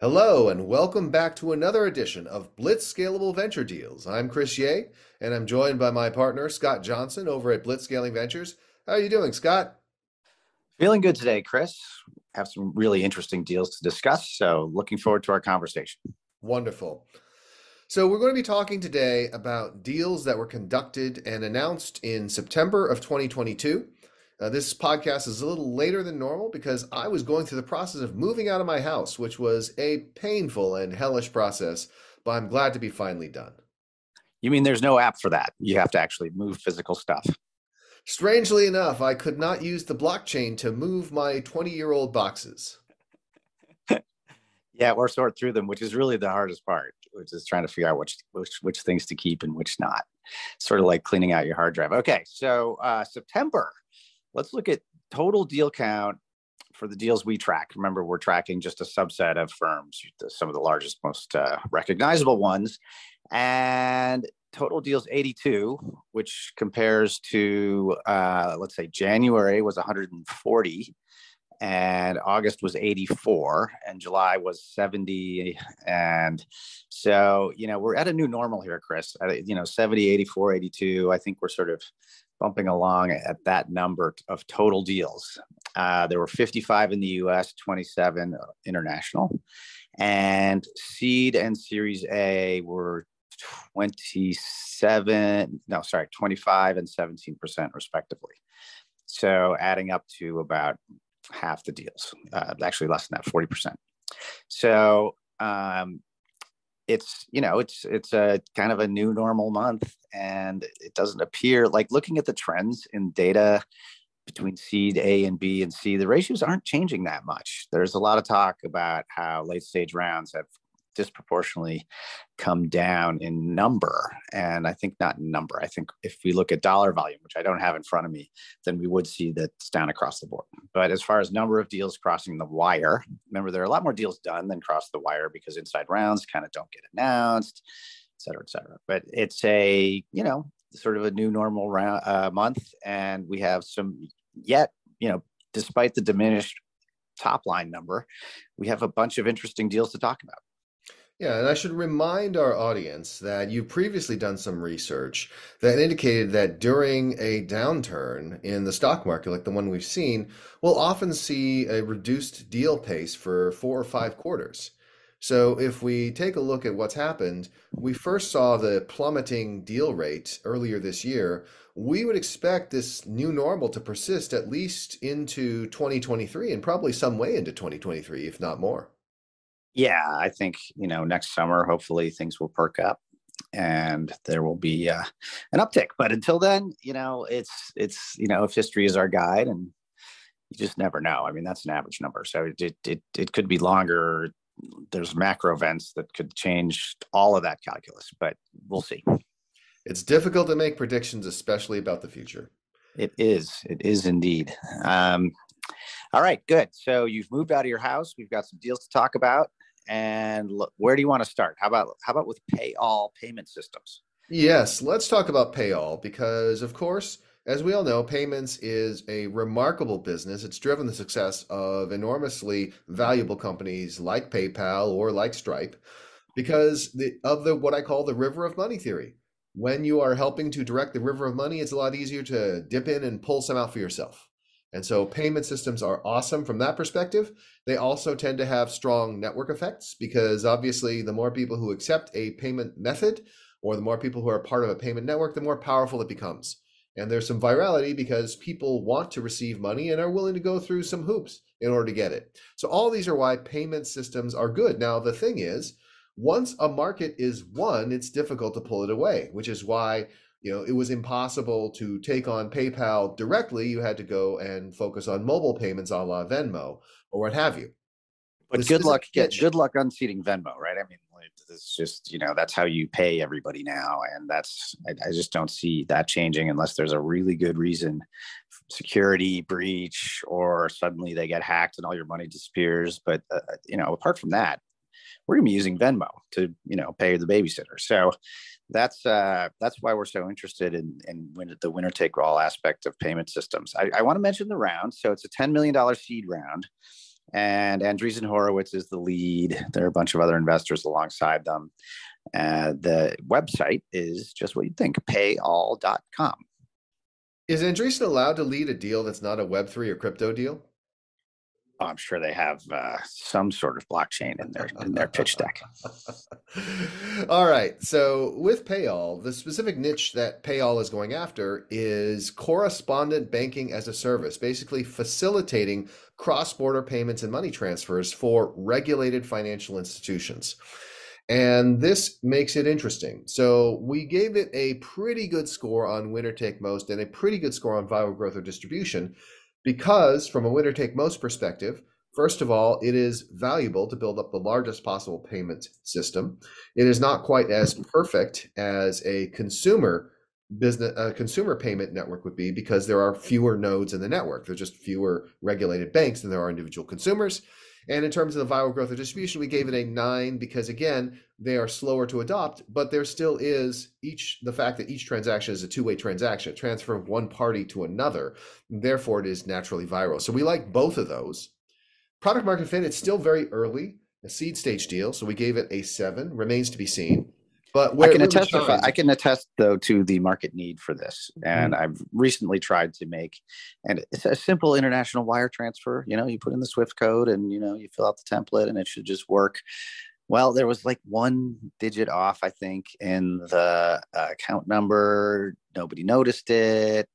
Hello, and welcome back to another edition of Blitzscalable Venture Deals. I'm Chris Yeh, and I'm joined by my partner, Scott Johnson, over at Blitzscaling Ventures. How are you doing, Scott? Feeling good today, Chris. Have some really interesting deals to discuss, so looking forward to our conversation. Wonderful. So, we're going to be talking today about deals that were conducted and announced in September of 2022 uh, this podcast is a little later than normal because I was going through the process of moving out of my house, which was a painful and hellish process, but I'm glad to be finally done. You mean there's no app for that? You have to actually move physical stuff. Strangely enough, I could not use the blockchain to move my 20 year old boxes. yeah, or sort through them, which is really the hardest part, which is trying to figure out which which, which things to keep and which not. Sort of like cleaning out your hard drive. Okay, so uh, September let's look at total deal count for the deals we track. Remember, we're tracking just a subset of firms, some of the largest, most uh, recognizable ones. And total deals 82, which compares to, uh, let's say, January was 140 and August was 84 and July was 70 and so you know we're at a new normal here Chris you know 70 84 82 I think we're sort of bumping along at that number of total deals. Uh, there were 55 in the US, 27 international. And seed and series A were 27, no, sorry, 25 and 17% respectively. So adding up to about half the deals, uh, actually less than that, 40%. So um, it's you know it's it's a kind of a new normal month and it doesn't appear like looking at the trends in data between seed A and B and C, the ratios aren't changing that much. There's a lot of talk about how late stage rounds have disproportionately come down in number. And I think not in number. I think if we look at dollar volume, which I don't have in front of me, then we would see that it's down across the board. But as far as number of deals crossing the wire, remember there are a lot more deals done than cross the wire because inside rounds kind of don't get announced, et cetera, et cetera. But it's a, you know, sort of a new normal round, uh, month. And we have some yet, you know, despite the diminished top line number, we have a bunch of interesting deals to talk about. Yeah, and I should remind our audience that you've previously done some research that indicated that during a downturn in the stock market, like the one we've seen, we'll often see a reduced deal pace for four or five quarters. So if we take a look at what's happened, we first saw the plummeting deal rate earlier this year. We would expect this new normal to persist at least into 2023 and probably some way into 2023, if not more yeah, I think you know next summer hopefully things will perk up and there will be uh, an uptick. But until then, you know, it's it's you know if history is our guide, and you just never know. I mean, that's an average number, so it it it could be longer. There's macro events that could change all of that calculus, but we'll see. It's difficult to make predictions, especially about the future. It is. It is indeed. Um, all right, good. So you've moved out of your house. We've got some deals to talk about and look, where do you want to start? How about how about with PayAll payment systems? Yes, let's talk about PayAll because of course, as we all know, payments is a remarkable business. It's driven the success of enormously valuable companies like PayPal or like Stripe because the, of the what I call the river of money theory. When you are helping to direct the river of money, it's a lot easier to dip in and pull some out for yourself. And so payment systems are awesome from that perspective. They also tend to have strong network effects because obviously, the more people who accept a payment method or the more people who are part of a payment network, the more powerful it becomes. And there's some virality because people want to receive money and are willing to go through some hoops in order to get it. So, all these are why payment systems are good. Now, the thing is, once a market is won, it's difficult to pull it away, which is why you know, it was impossible to take on PayPal directly. You had to go and focus on mobile payments a la Venmo or what have you. But this good luck, get good luck unseating Venmo, right? I mean, it's just you know that's how you pay everybody now, and that's I, I just don't see that changing unless there's a really good reason, security breach, or suddenly they get hacked and all your money disappears. But uh, you know, apart from that, we're gonna be using Venmo to you know pay the babysitter. So that's uh, that's why we're so interested in in the winner take all aspect of payment systems. I, I want to mention the round. So it's a ten million dollar seed round. And Andreessen Horowitz is the lead. There are a bunch of other investors alongside them. Uh, the website is just what you think payall.com. Is Andreessen allowed to lead a deal that's not a Web3 or crypto deal? I'm sure they have uh, some sort of blockchain in their in their pitch deck. All right. So with Payall, the specific niche that Payall is going after is correspondent banking as a service, basically facilitating cross-border payments and money transfers for regulated financial institutions. And this makes it interesting. So we gave it a pretty good score on winner take most and a pretty good score on viral growth or distribution because, from a winner take most perspective, first of all, it is valuable to build up the largest possible payment system. It is not quite as perfect as a consumer business a consumer payment network would be because there are fewer nodes in the network there's just fewer regulated banks than there are individual consumers and in terms of the viral growth of distribution, we gave it a nine because again, they are slower to adopt, but there still is each the fact that each transaction is a two-way transaction, transfer of one party to another. Therefore, it is naturally viral. So we like both of those. Product market fit, it's still very early, a seed stage deal. So we gave it a seven, remains to be seen. But I can attest. Shines, I can attest though to the market need for this, and mm-hmm. I've recently tried to make, and it's a simple international wire transfer. You know, you put in the SWIFT code, and you know, you fill out the template, and it should just work. Well, there was like one digit off, I think, in the uh, account number. Nobody noticed it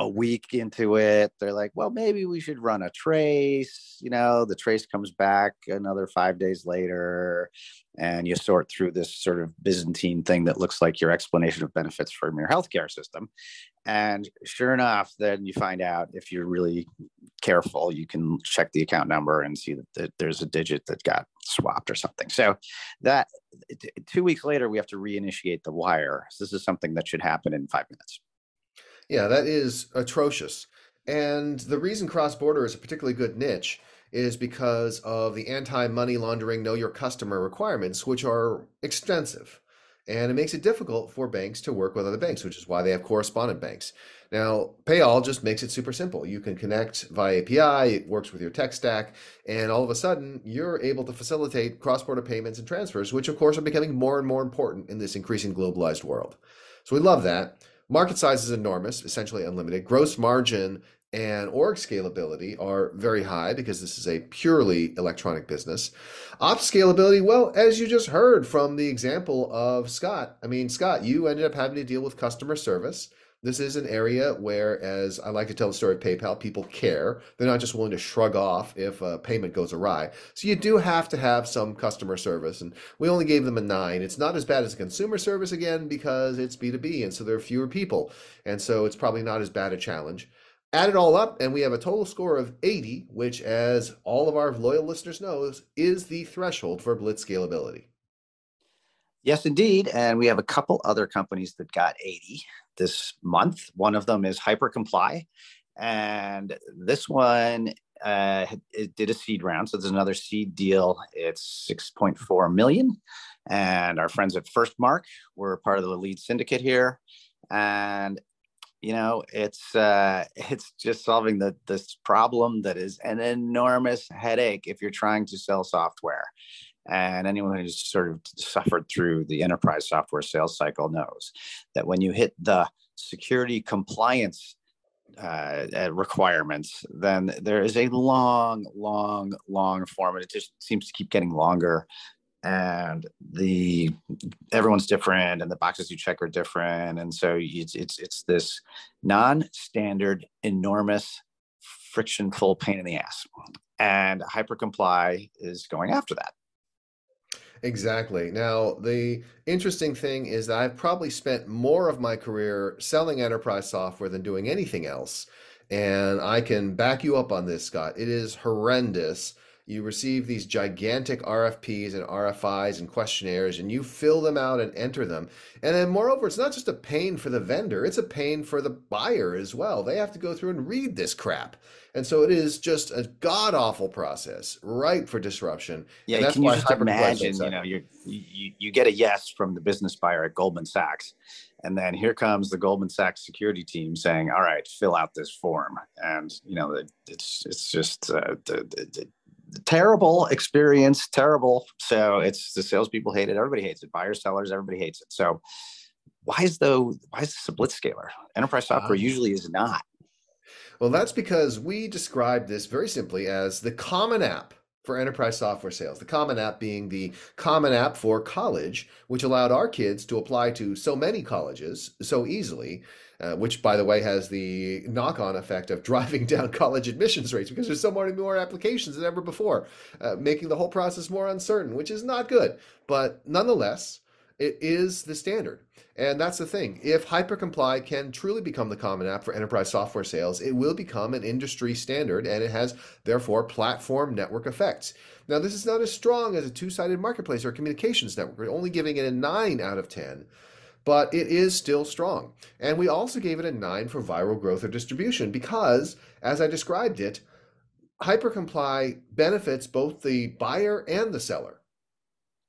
a week into it, they're like, well, maybe we should run a trace. You know, the trace comes back another five days later, and you sort through this sort of Byzantine thing that looks like your explanation of benefits from your healthcare system. And sure enough, then you find out if you're really careful, you can check the account number and see that there's a digit that got swapped or something. So that two weeks later, we have to reinitiate the wire. So this is something that should happen in five minutes. Yeah, that is atrocious. And the reason cross border is a particularly good niche is because of the anti money laundering know your customer requirements, which are extensive. And it makes it difficult for banks to work with other banks, which is why they have correspondent banks. Now, Payall just makes it super simple. You can connect via API, it works with your tech stack, and all of a sudden you're able to facilitate cross border payments and transfers, which of course are becoming more and more important in this increasing globalized world. So we love that. Market size is enormous, essentially unlimited. Gross margin and org scalability are very high because this is a purely electronic business. Ops scalability, well, as you just heard from the example of Scott, I mean, Scott, you ended up having to deal with customer service. This is an area where, as I like to tell the story of PayPal, people care. They're not just willing to shrug off if a payment goes awry. So you do have to have some customer service. And we only gave them a nine. It's not as bad as consumer service again because it's B2B. And so there are fewer people. And so it's probably not as bad a challenge. Add it all up, and we have a total score of 80, which, as all of our loyal listeners knows, is the threshold for Blitz scalability. Yes, indeed. And we have a couple other companies that got 80 this month. One of them is Hypercomply. And this one uh, it did a seed round. So there's another seed deal. It's 6.4 million. And our friends at Firstmark were part of the lead syndicate here. And you know it's uh it's just solving the this problem that is an enormous headache if you're trying to sell software and anyone who's sort of suffered through the enterprise software sales cycle knows that when you hit the security compliance uh, uh, requirements, then there is a long, long, long form, and it just seems to keep getting longer. And the everyone's different, and the boxes you check are different, and so it's it's, it's this non-standard, enormous, frictionful pain in the ass. And Hypercomply is going after that. Exactly. Now, the interesting thing is that I've probably spent more of my career selling enterprise software than doing anything else. And I can back you up on this, Scott. It is horrendous you receive these gigantic RFPs and RFIs and questionnaires, and you fill them out and enter them. And then, moreover, it's not just a pain for the vendor, it's a pain for the buyer as well. They have to go through and read this crap. And so it is just a god awful process, ripe for disruption. Yeah, can you just imagine? You know, you you get a yes from the business buyer at Goldman Sachs, and then here comes the Goldman Sachs security team saying, "All right, fill out this form," and you know, it's it's just uh, the, the, the terrible experience, terrible. So it's the salespeople hate it, everybody hates it, buyers, sellers, everybody hates it. So why is though why is this a blitzscaler? Enterprise software uh, usually is not. Well, that's because we describe this very simply as the common app for enterprise software sales. The Common App being the common app for college, which allowed our kids to apply to so many colleges so easily, uh, which, by the way, has the knock on effect of driving down college admissions rates because there's so many more applications than ever before, uh, making the whole process more uncertain, which is not good. But nonetheless, it is the standard. And that's the thing. If HyperComply can truly become the common app for enterprise software sales, it will become an industry standard and it has, therefore, platform network effects. Now, this is not as strong as a two sided marketplace or communications network. We're only giving it a 9 out of 10, but it is still strong. And we also gave it a 9 for viral growth or distribution because, as I described it, HyperComply benefits both the buyer and the seller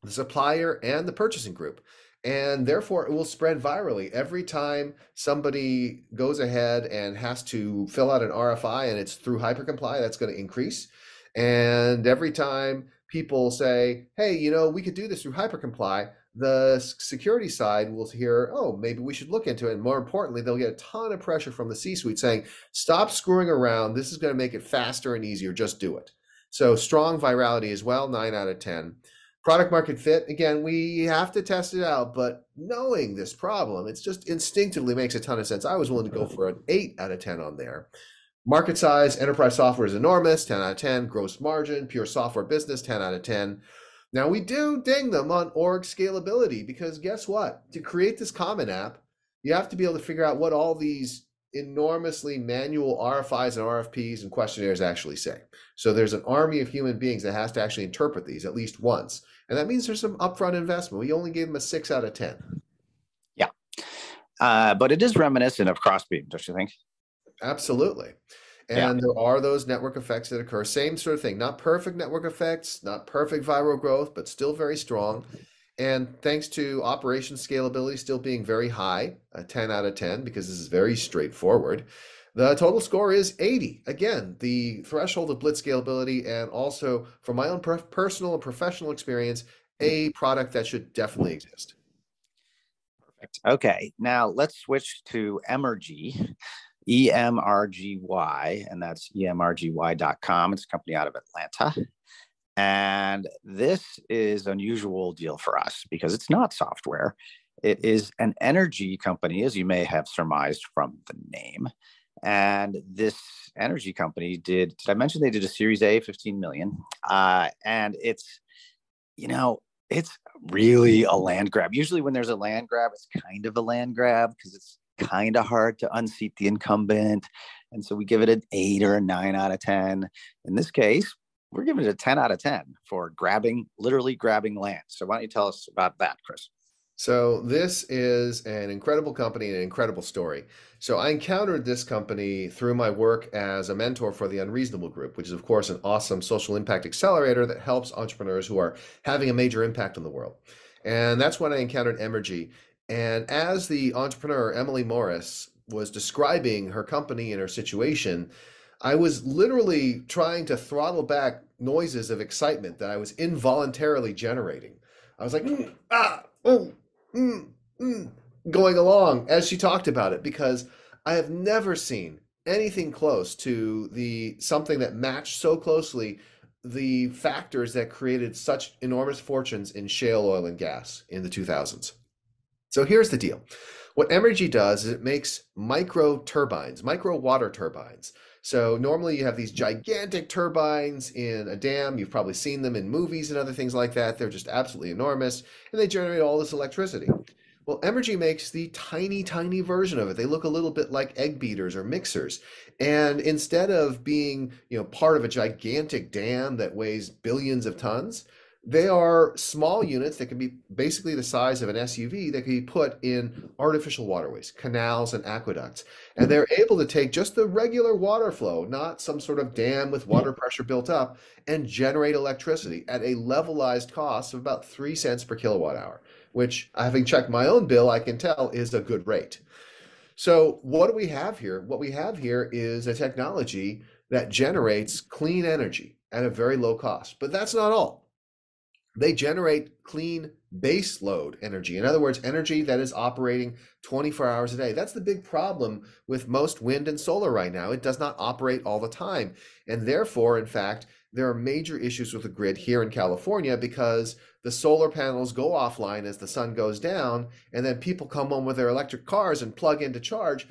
the supplier and the purchasing group. And therefore, it will spread virally. Every time somebody goes ahead and has to fill out an RFI and it's through HyperComply, that's going to increase. And every time people say, hey, you know, we could do this through HyperComply, the security side will hear, oh, maybe we should look into it. And more importantly, they'll get a ton of pressure from the C suite saying, stop screwing around. This is going to make it faster and easier. Just do it. So strong virality as well, nine out of 10 product market fit again we have to test it out but knowing this problem it's just instinctively makes a ton of sense i was willing to go for an 8 out of 10 on there market size enterprise software is enormous 10 out of 10 gross margin pure software business 10 out of 10 now we do ding them on org scalability because guess what to create this common app you have to be able to figure out what all these enormously manual RFIs and RFPs and questionnaires actually say. So there's an army of human beings that has to actually interpret these at least once. And that means there's some upfront investment. We only gave them a six out of 10. Yeah. Uh, but it is reminiscent of Crossbeam, don't you think? Absolutely. And yeah. there are those network effects that occur. Same sort of thing. Not perfect network effects, not perfect viral growth, but still very strong. And thanks to operation scalability still being very high, a 10 out of 10, because this is very straightforward, the total score is 80. Again, the threshold of blitz scalability, and also from my own personal and professional experience, a product that should definitely exist. Perfect. Okay, now let's switch to Emrgy, E M R G Y, and that's emrgy.com. It's a company out of Atlanta. And this is unusual deal for us because it's not software. It is an energy company, as you may have surmised from the name. And this energy company did, did I mention they did a series A, 15 million? Uh, and it's, you know, it's really a land grab. Usually when there's a land grab, it's kind of a land grab because it's kind of hard to unseat the incumbent. And so we give it an eight or a nine out of 10. In this case, we're giving it a 10 out of 10 for grabbing, literally grabbing land. So why don't you tell us about that, Chris? So this is an incredible company and an incredible story. So I encountered this company through my work as a mentor for the Unreasonable Group, which is of course an awesome social impact accelerator that helps entrepreneurs who are having a major impact on the world. And that's when I encountered Emrgy. And as the entrepreneur Emily Morris was describing her company and her situation, I was literally trying to throttle back noises of excitement that I was involuntarily generating. I was like, mm, ah, oh, mm, mm, going along as she talked about it because I have never seen anything close to the something that matched so closely the factors that created such enormous fortunes in shale oil and gas in the 2000s. So here's the deal. What Emrgy does is it makes micro turbines, micro water turbines. So normally you have these gigantic turbines in a dam. You've probably seen them in movies and other things like that. They're just absolutely enormous and they generate all this electricity. Well, Emrgy makes the tiny, tiny version of it. They look a little bit like egg beaters or mixers. And instead of being, you know, part of a gigantic dam that weighs billions of tons, they are small units that can be basically the size of an SUV that can be put in artificial waterways, canals, and aqueducts. And they're able to take just the regular water flow, not some sort of dam with water pressure built up, and generate electricity at a levelized cost of about three cents per kilowatt hour, which, having checked my own bill, I can tell is a good rate. So, what do we have here? What we have here is a technology that generates clean energy at a very low cost. But that's not all they generate clean base load energy. In other words, energy that is operating 24 hours a day. That's the big problem with most wind and solar right now. It does not operate all the time. And therefore, in fact, there are major issues with the grid here in California because the solar panels go offline as the sun goes down, and then people come home with their electric cars and plug in to charge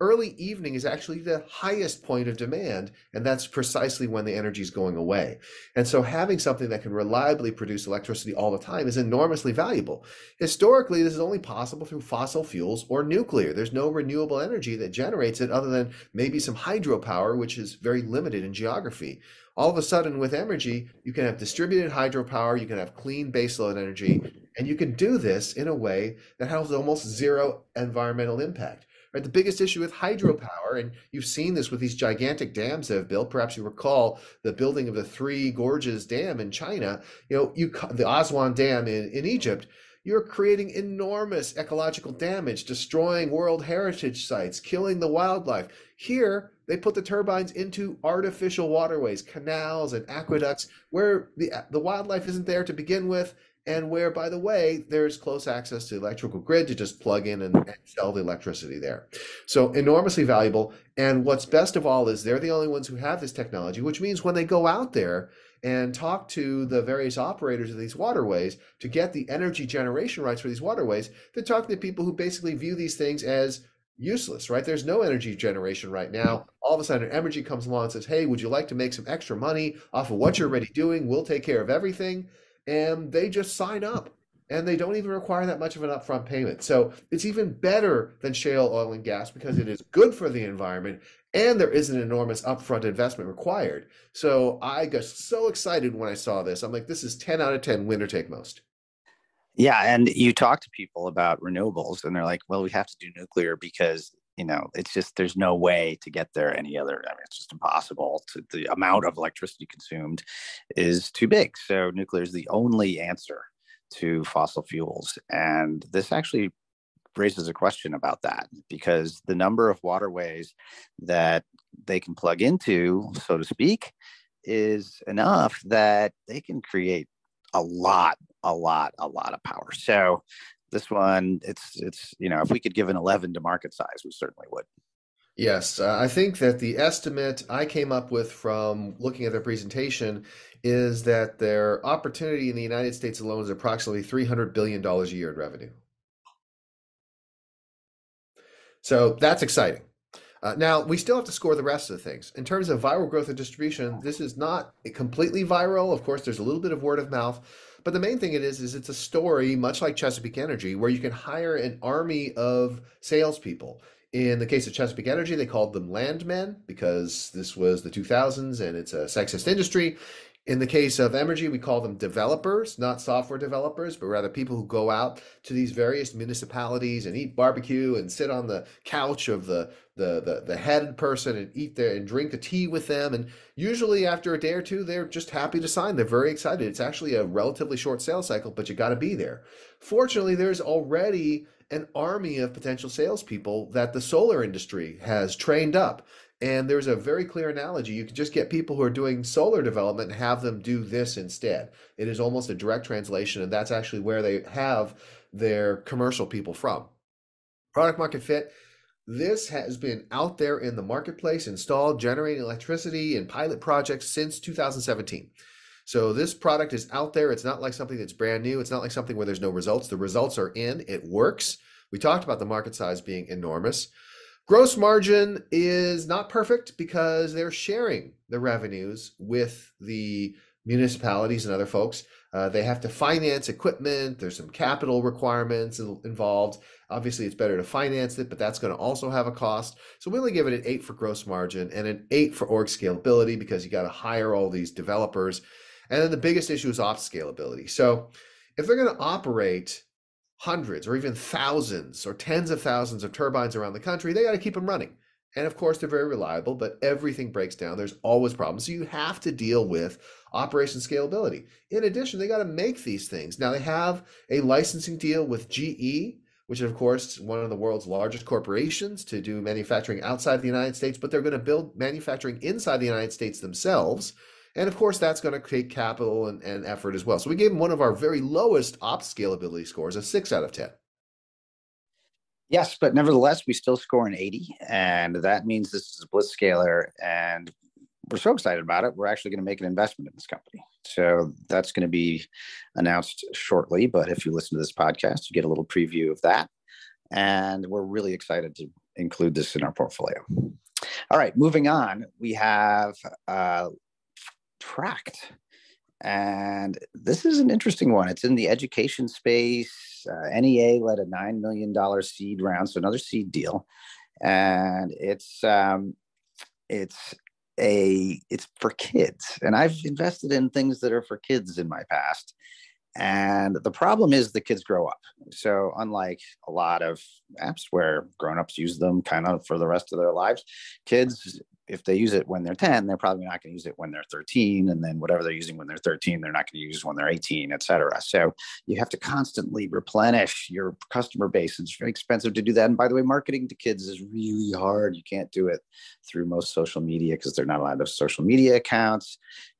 early evening is actually the highest point of demand, and that's precisely when the energy is going away. And so, having something that can reliably produce electricity all the time is enormously valuable. Historically, this is only possible through fossil fuels or nuclear. There's no renewable energy that generates it other than maybe some hydropower, which is very limited in geography. All of a sudden, with energy you can have distributed hydropower, you can have clean baseload energy, and you can do this in a way that has almost zero environmental impact. Right? The biggest issue with hydropower, mm. and you've seen this with these gigantic dams that have built. Perhaps you recall the building of the Three Gorges Dam in China. You know, you the Aswan Dam in, in Egypt. You're creating enormous ecological damage, destroying World Heritage sites, killing the wildlife. Here, they put the turbines into artificial waterways, canals, and aqueducts where the, the wildlife isn't there to begin with and where, by the way, there's close access to the electrical grid to just plug in and, and, sell the electricity there. So enormously valuable. And what's best of all is they're the only ones who have this technology, which means when they go out there and talk to the various operators of these waterways to get the energy generation rights for these waterways, they're talking to people who basically view these things as useless, right? There's no energy generation right now. All of a sudden, Emrgy comes along and says, Hey, would you like to make some extra money off of what you're already doing? We'll take care of everything and they just sign up and they don't even require that much of an upfront payment. So it's even better than shale oil and gas because it is good for the environment and there is an enormous upfront investment required. So I got so excited when I saw this. I'm like, this is 10 out of 10 winner take most. Yeah. And you talk to people about renewables and they're like, well, we have to do nuclear because you know it's just there's no way to get there any other i mean it's just impossible to, the amount of electricity consumed is too big. So nuclear is the only answer to fossil fuels. And this actually raises a question about that because the number of waterways that they can plug into so to speak is enough that they can create a lot a lot a lot of power. So this one, it's it's you know, if we could give an 11 to market size, we certainly would. Yes, uh, I think that the estimate I came up with from looking at their presentation is that their opportunity in the United States alone is approximately $300 billion a year in revenue. So that's exciting. Uh, now, we still have to score the rest of the things. In terms of viral growth and distribution, this is not completely viral. Of course, there's a little bit of word of mouth, but the main thing it is is it's a story, much like Chesapeake Energy, where you can hire an army of salespeople. In the case of Chesapeake Energy, they called them landmen because this was the 2000s and it's a sexist industry. In the case of Emrgy, we call them developers, not software developers, but rather people who go out to these various municipalities and eat barbecue and sit on the couch of the the the, the head person and eat there and drink the tea with them. And usually after a day or two, they're just happy to sign. They're very excited. It's actually a relatively short sales cycle, but you got to be there. Fortunately, there's already an army of potential salespeople that the solar industry has trained up. And there's a very clear analogy. You can just get people who are doing solar development and have them do this instead. It is almost a direct translation, and that's actually where they have their commercial people from. Product market fit. This has been out there in the marketplace, installed, generating electricity in pilot projects since 2017. So this product is out there. It's not like something that's brand new. It's not like something where there's no results. The results are in, it works. We talked about the market size being enormous. Gross margin is not perfect because they're sharing the revenues with the municipalities and other folks. Uh, they have to finance equipment. There's some capital requirements involved. Obviously, it's better to finance it, but that's going to also have a cost. So we only give it an eight for gross margin and an eight for org scalability because you got to hire all these developers. And then the biggest issue is ops scalability. So if they're going to operate hundreds or even thousands or tens of thousands of turbines around the country, they got to keep them running. And of course, they're very reliable, but everything breaks down. There's always problems. So you have to deal with operation scalability. In addition, they got to make these things. Now, they have a licensing deal with GE, which is, of course, one of the world's largest corporations to do manufacturing outside the United States, but they're going to build manufacturing inside the United States themselves. And of course, that's going to take capital and, and effort as well. So we gave them one of our very lowest ops scalability scores, a six out of 10. Yes, but nevertheless, we still score an 80, and that means this is a blitz scaler. and we're so excited about it. We're actually going to make an investment in this company. So that's going to be announced shortly. But if you listen to this podcast, you get a little preview of that. And we're really excited to include this in our portfolio. All right, moving on, we have uh, Tract. And this is an interesting one. It's in the education space. Uh, NEA led a $9 million seed round, so another seed deal. And it's um, it's a it's for kids and i've invested in things that are for kids in my past and the problem is the kids grow up so unlike a lot of apps where grown-ups use them kind of for the rest of their lives kids if they use it when they're 10 they're probably not going to use it when they're 13 and then whatever they're using when they're 13 they're not going to use when they're 18 et cetera. So you have to constantly replenish your customer base it's very expensive to do that and by the way marketing to kids is really hard. You can't do it through most social media because they're not allowed to have social media accounts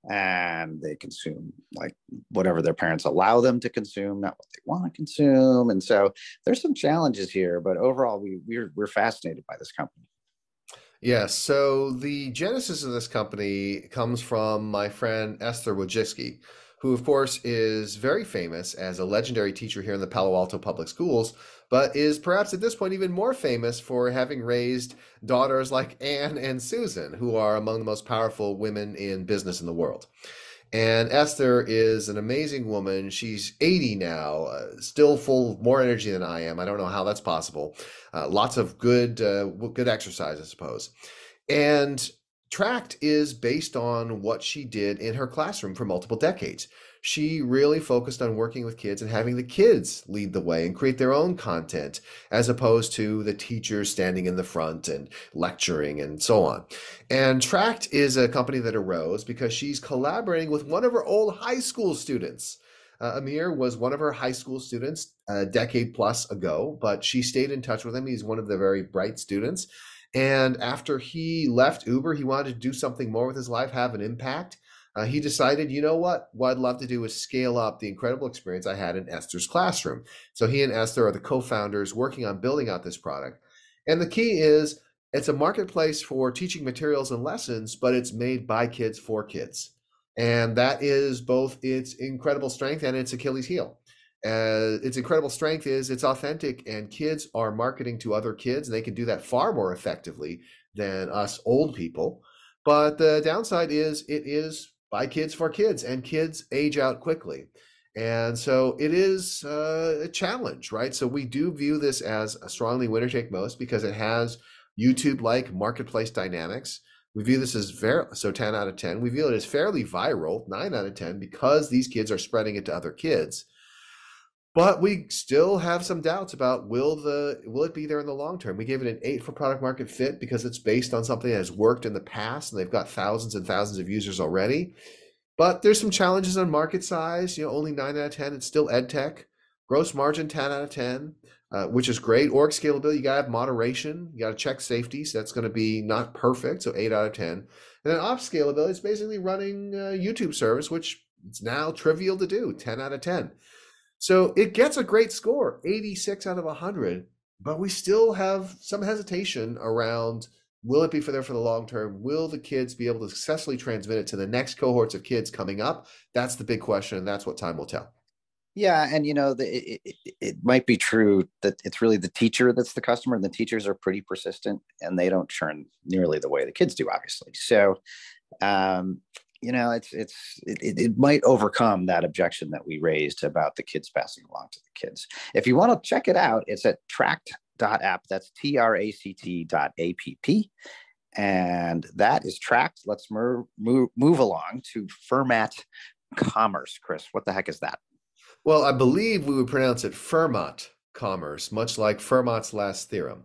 and they consume like whatever their parents allow them to consume not what they want to consume and so there's some challenges here but overall we we're, we're fascinated by this company Yes. So the genesis of this company comes from my friend Esther Wojcicki, who, of course, is very famous as a legendary teacher here in the Palo Alto Public Schools, but is perhaps at this point even more famous for having raised daughters like Anne and Susan, who are among the most powerful women in business in the world. And Esther is an amazing woman. She's 80 now, uh, still full of more energy than I am. I don't know how that's possible. Uh, lots of good, uh, good exercise, I suppose. And Tract is based on what she did in her classroom for multiple decades she really focused on working with kids and having the kids lead the way and create their own content as opposed to the teachers standing in the front and lecturing and so on. And Tract is a company that arose because she's collaborating with one of her old high school students. Uh, Amir was one of her high school students a decade plus ago, but she stayed in touch with him. He's one of the very bright students. And after he left Uber, he wanted to do something more with his life, have an impact uh, he decided, you know what? What I'd love to do is scale up the incredible experience I had in Esther's classroom. So he and Esther are the co founders working on building out this product. And the key is it's a marketplace for teaching materials and lessons, but it's made by kids for kids. And that is both its incredible strength and its Achilles heel. Uh, its incredible strength is it's authentic, and kids are marketing to other kids, and they can do that far more effectively than us old people. But the downside is it is by kids for kids, and kids age out quickly. And so it is uh, a challenge, right? So we do view this as a strongly winner take most because it has YouTube like marketplace dynamics. We view this as very so 10 out of 10. We view it as fairly viral, 9 out of 10, because these kids are spreading it to other kids. But we still have some doubts about will the will it be there in the long term. We gave it an eight for product market fit because it's based on something that has worked in the past and they've got thousands and thousands of users already. But there's some challenges on market size. You know, only nine out of ten. It's still ed tech. Gross margin ten out of ten, uh, which is great. Org scalability, you gotta have moderation. You gotta check safety, so that's going to be not perfect. So eight out of ten. And then ops scalability is basically running a YouTube service, which it's now trivial to do. Ten out of ten. So it gets a great score, 86 out of 100, but we still have some hesitation around will it be for there for the long term? Will the kids be able to successfully transmit it to the next cohorts of kids coming up? That's the big question, and that's what time will tell. Yeah, and you know, the, it, it, it, might be true that it's really the teacher that's the customer, and the teachers are pretty persistent, and they don't churn nearly the way the kids do, obviously. So, um, you know, it's it's it, it might overcome that objection that we raised about the kids passing along to the kids. If you want to check it out, it's at tract.app. That's T R A C T dot A P P. And that is Tract. Let's move, move, move along to Fermat Commerce. Chris, what the heck is that? Well, I believe we would pronounce it Fermat Commerce, much like Fermat's last theorem.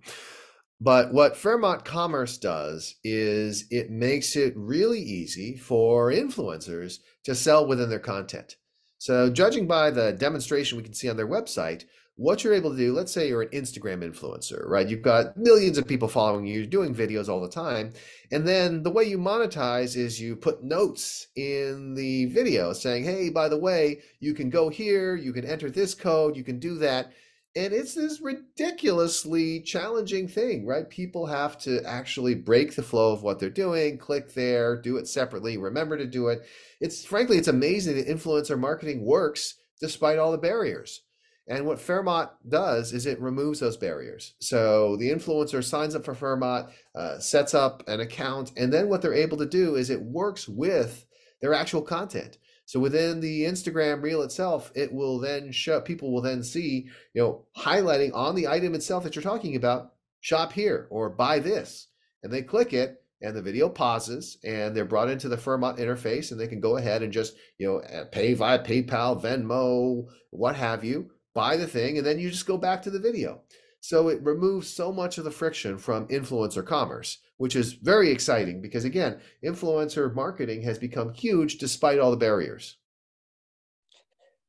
But what Fermat Commerce does is it makes it really easy for influencers to sell within their content. So, judging by the demonstration we can see on their website, what you're able to do, let's say you're an Instagram influencer, right? You've got millions of people following you, doing videos all the time. And then the way you monetize is you put notes in the video saying, hey, by the way, you can go here, you can enter this code, you can do that and it's this ridiculously challenging thing, right? People have to actually break the flow of what they're doing, click there, do it separately, remember to do it. It's frankly, it's amazing that influencer marketing works despite all the barriers. And what Fermat does is it removes those barriers. So the influencer signs up for Fermat, uh, sets up an account, and then what they're able to do is it works with their actual content. So within the Instagram reel itself, it will then show people will then see, you know, highlighting on the item itself that you're talking about, shop here or buy this. And they click it and the video pauses and they're brought into the Fermat interface and they can go ahead and just, you know, uh, pay via PayPal, Venmo, what have you, buy the thing, and then you just go back to the video. So it removes so much of the friction from influencer commerce, which is very exciting because, again, influencer marketing has become huge despite all the barriers.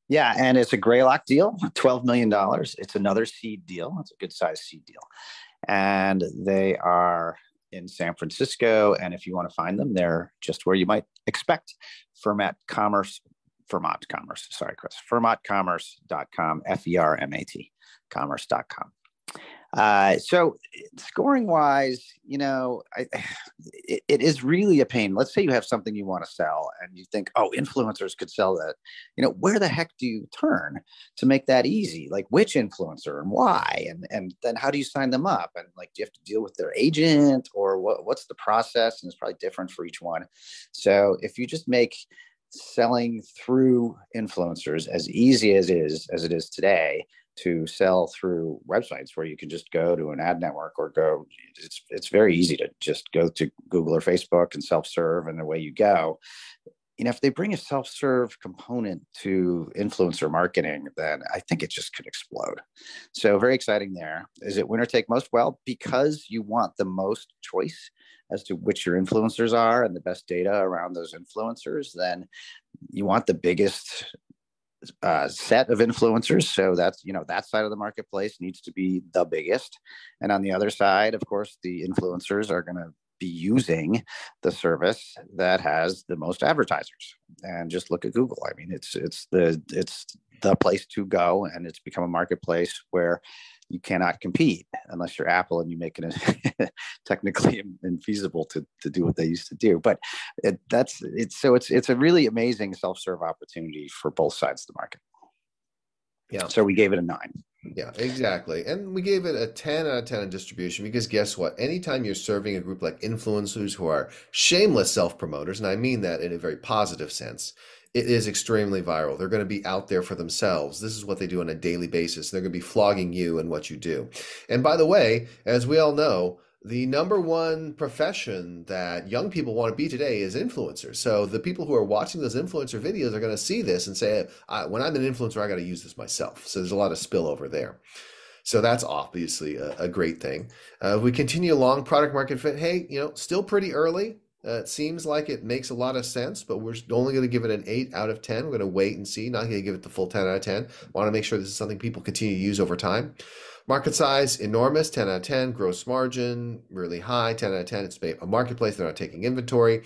Yeah, and it's a Greylock deal, $12 million. It's another seed deal. It's a good size seed deal. And they are in San Francisco. And if you want to find them, they're just where you might expect. Fermat Commerce, Fermat Commerce, sorry, Chris, fermatcommerce.com, F E R M A T, commerce.com. Uh, so scoring wise, you know, I, it, it is really a pain. Let's say you have something you want to sell and you think, oh, influencers could sell that. You know, where the heck do you turn to make that easy? Like which influencer and why? And and then how do you sign them up? And like, do you have to deal with their agent or what, what's the process? And it's probably different for each one. So if you just make selling through influencers as easy as is as it is today to sell through websites where you can just go to an ad network or go it's it's very easy to just go to google or facebook and self-serve and away you go. You know if they bring a self-serve component to influencer marketing then i think it just could explode. So very exciting there. Is it winner take most? Well because you want the most choice as to which your influencers are and the best data around those influencers then you want the biggest uh, set of influencers. So that's you know that side of the marketplace needs to be the biggest, and on the other side, of course, the influencers are going to be using the service that has the most advertisers. And just look at Google. I mean, it's it's the it's the place to go, and it's become a marketplace where you cannot compete unless you're Apple and you make it technically infeasible to, to do what they used to do. But it, that's it's so it's it's a really amazing self-serve opportunity for both sides of the market. Yeah. So we gave it a nine. Yeah, exactly. And we gave it a 10 out of 10 in distribution because guess what? Anytime you're serving a group like influencers who are shameless self promoters, and I mean that in a very positive sense, it is extremely viral. They're going to be out there for themselves. This is what they do on a daily basis. They're going to be flogging you and what you do. And by the way, as we all know, the number one profession that young people want to be today is influencers. So the people who are watching those influencer videos are going to see this and say, when I'm an influencer, I got to use this myself. So there's a lot of spillover there. So that's obviously a, a great thing. Uh, we continue along product market fit. Hey, you know, still pretty early. Uh, it seems like it makes a lot of sense, but we're only going to give it an 8 out of 10. We're going to wait and see, not going to give it the full 10 out of 10. Want to make sure this is something people continue to use over time. Market size, enormous, 10 out of 10. Gross margin, really high, 10 out of 10. It's a marketplace, they're not taking inventory,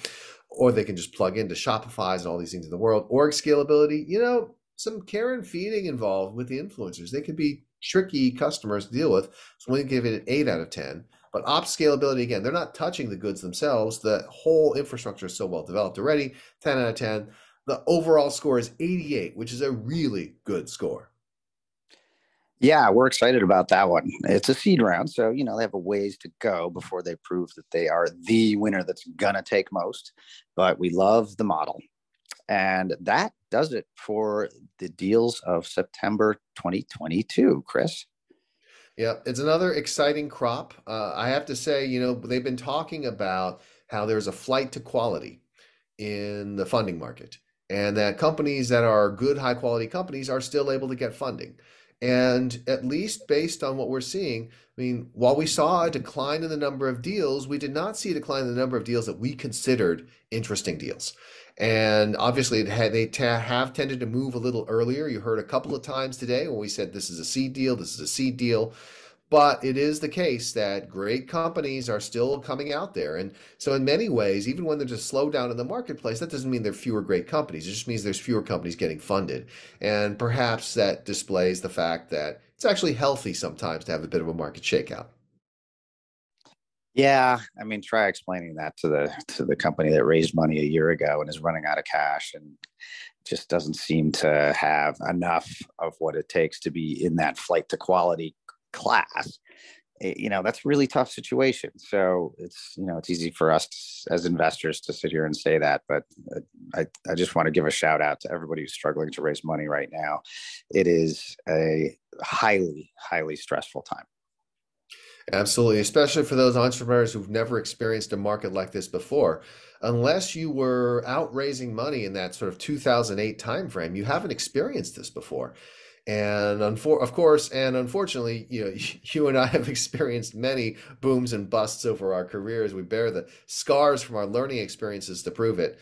or they can just plug into Shopify's and all these things in the world. Org scalability, you know, some care and feeding involved with the influencers. They could be tricky customers to deal with. So we're going to give it an 8 out of 10. But ops scalability, again, they're not touching the goods themselves. The whole infrastructure is so well developed already. 10 out of 10. The overall score is 88, which is a really good score. Yeah, we're excited about that one. It's a seed round, so you know they have a ways to go before they prove that they are the winner that's gonna take most. But we love the model, and that does it for the deals of September 2022. Chris. Yeah, it's another exciting crop. Uh, I have to say, you know, they've been talking about how there's a flight to quality in the funding market, and that companies that are good, high quality companies are still able to get funding. And at least based on what we're seeing, I mean, while we saw a decline in the number of deals, we did not see a decline in the number of deals that we considered interesting deals. And obviously, had, they have tended to move a little earlier. You heard a couple of times today when we said this is a seed deal, this is a seed deal. But it is the case that great companies are still coming out there. And so, in many ways, even when there's a slowdown in the marketplace, that doesn't mean there are fewer great companies. It just means there's fewer companies getting funded. And perhaps that displays the fact that it's actually healthy sometimes to have a bit of a market shakeout. Yeah, I mean, try explaining that to the to the company that raised money a year ago and is running out of cash and just doesn't seem to have enough of what it takes to be in that flight to quality class eh, you know that's really tough situation so it's you know it's easy for us as investors to sit here and say that but uh, I, I just want to give a shout out to everybody who's struggling to raise money right now it is a highly highly stressful time Absolutely, especially for those entrepreneurs who've never experienced a market like this before. Unless you were out raising money in that sort of 2008 timeframe, you haven't experienced this before. And unfor- of course, and unfortunately, you know, you and I have experienced many booms and busts over our careers. We bear the scars from our learning experiences to prove it.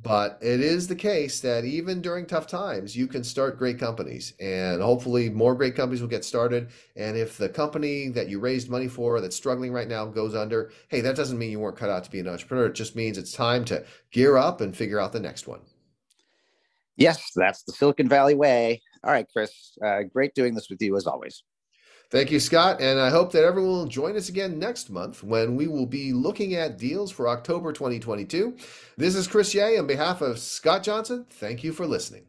But it is the case that even during tough times, you can start great companies, and hopefully, more great companies will get started. And if the company that you raised money for that's struggling right now goes under, hey, that doesn't mean you weren't cut out to be an entrepreneur. It just means it's time to gear up and figure out the next one. Yes, that's the Silicon Valley way. All right, Chris, uh, great doing this with you as always. Thank you, Scott. And I hope that everyone will join us again next month when we will be looking at deals for October 2022. This is Chris Yeh on behalf of Scott Johnson. Thank you for listening.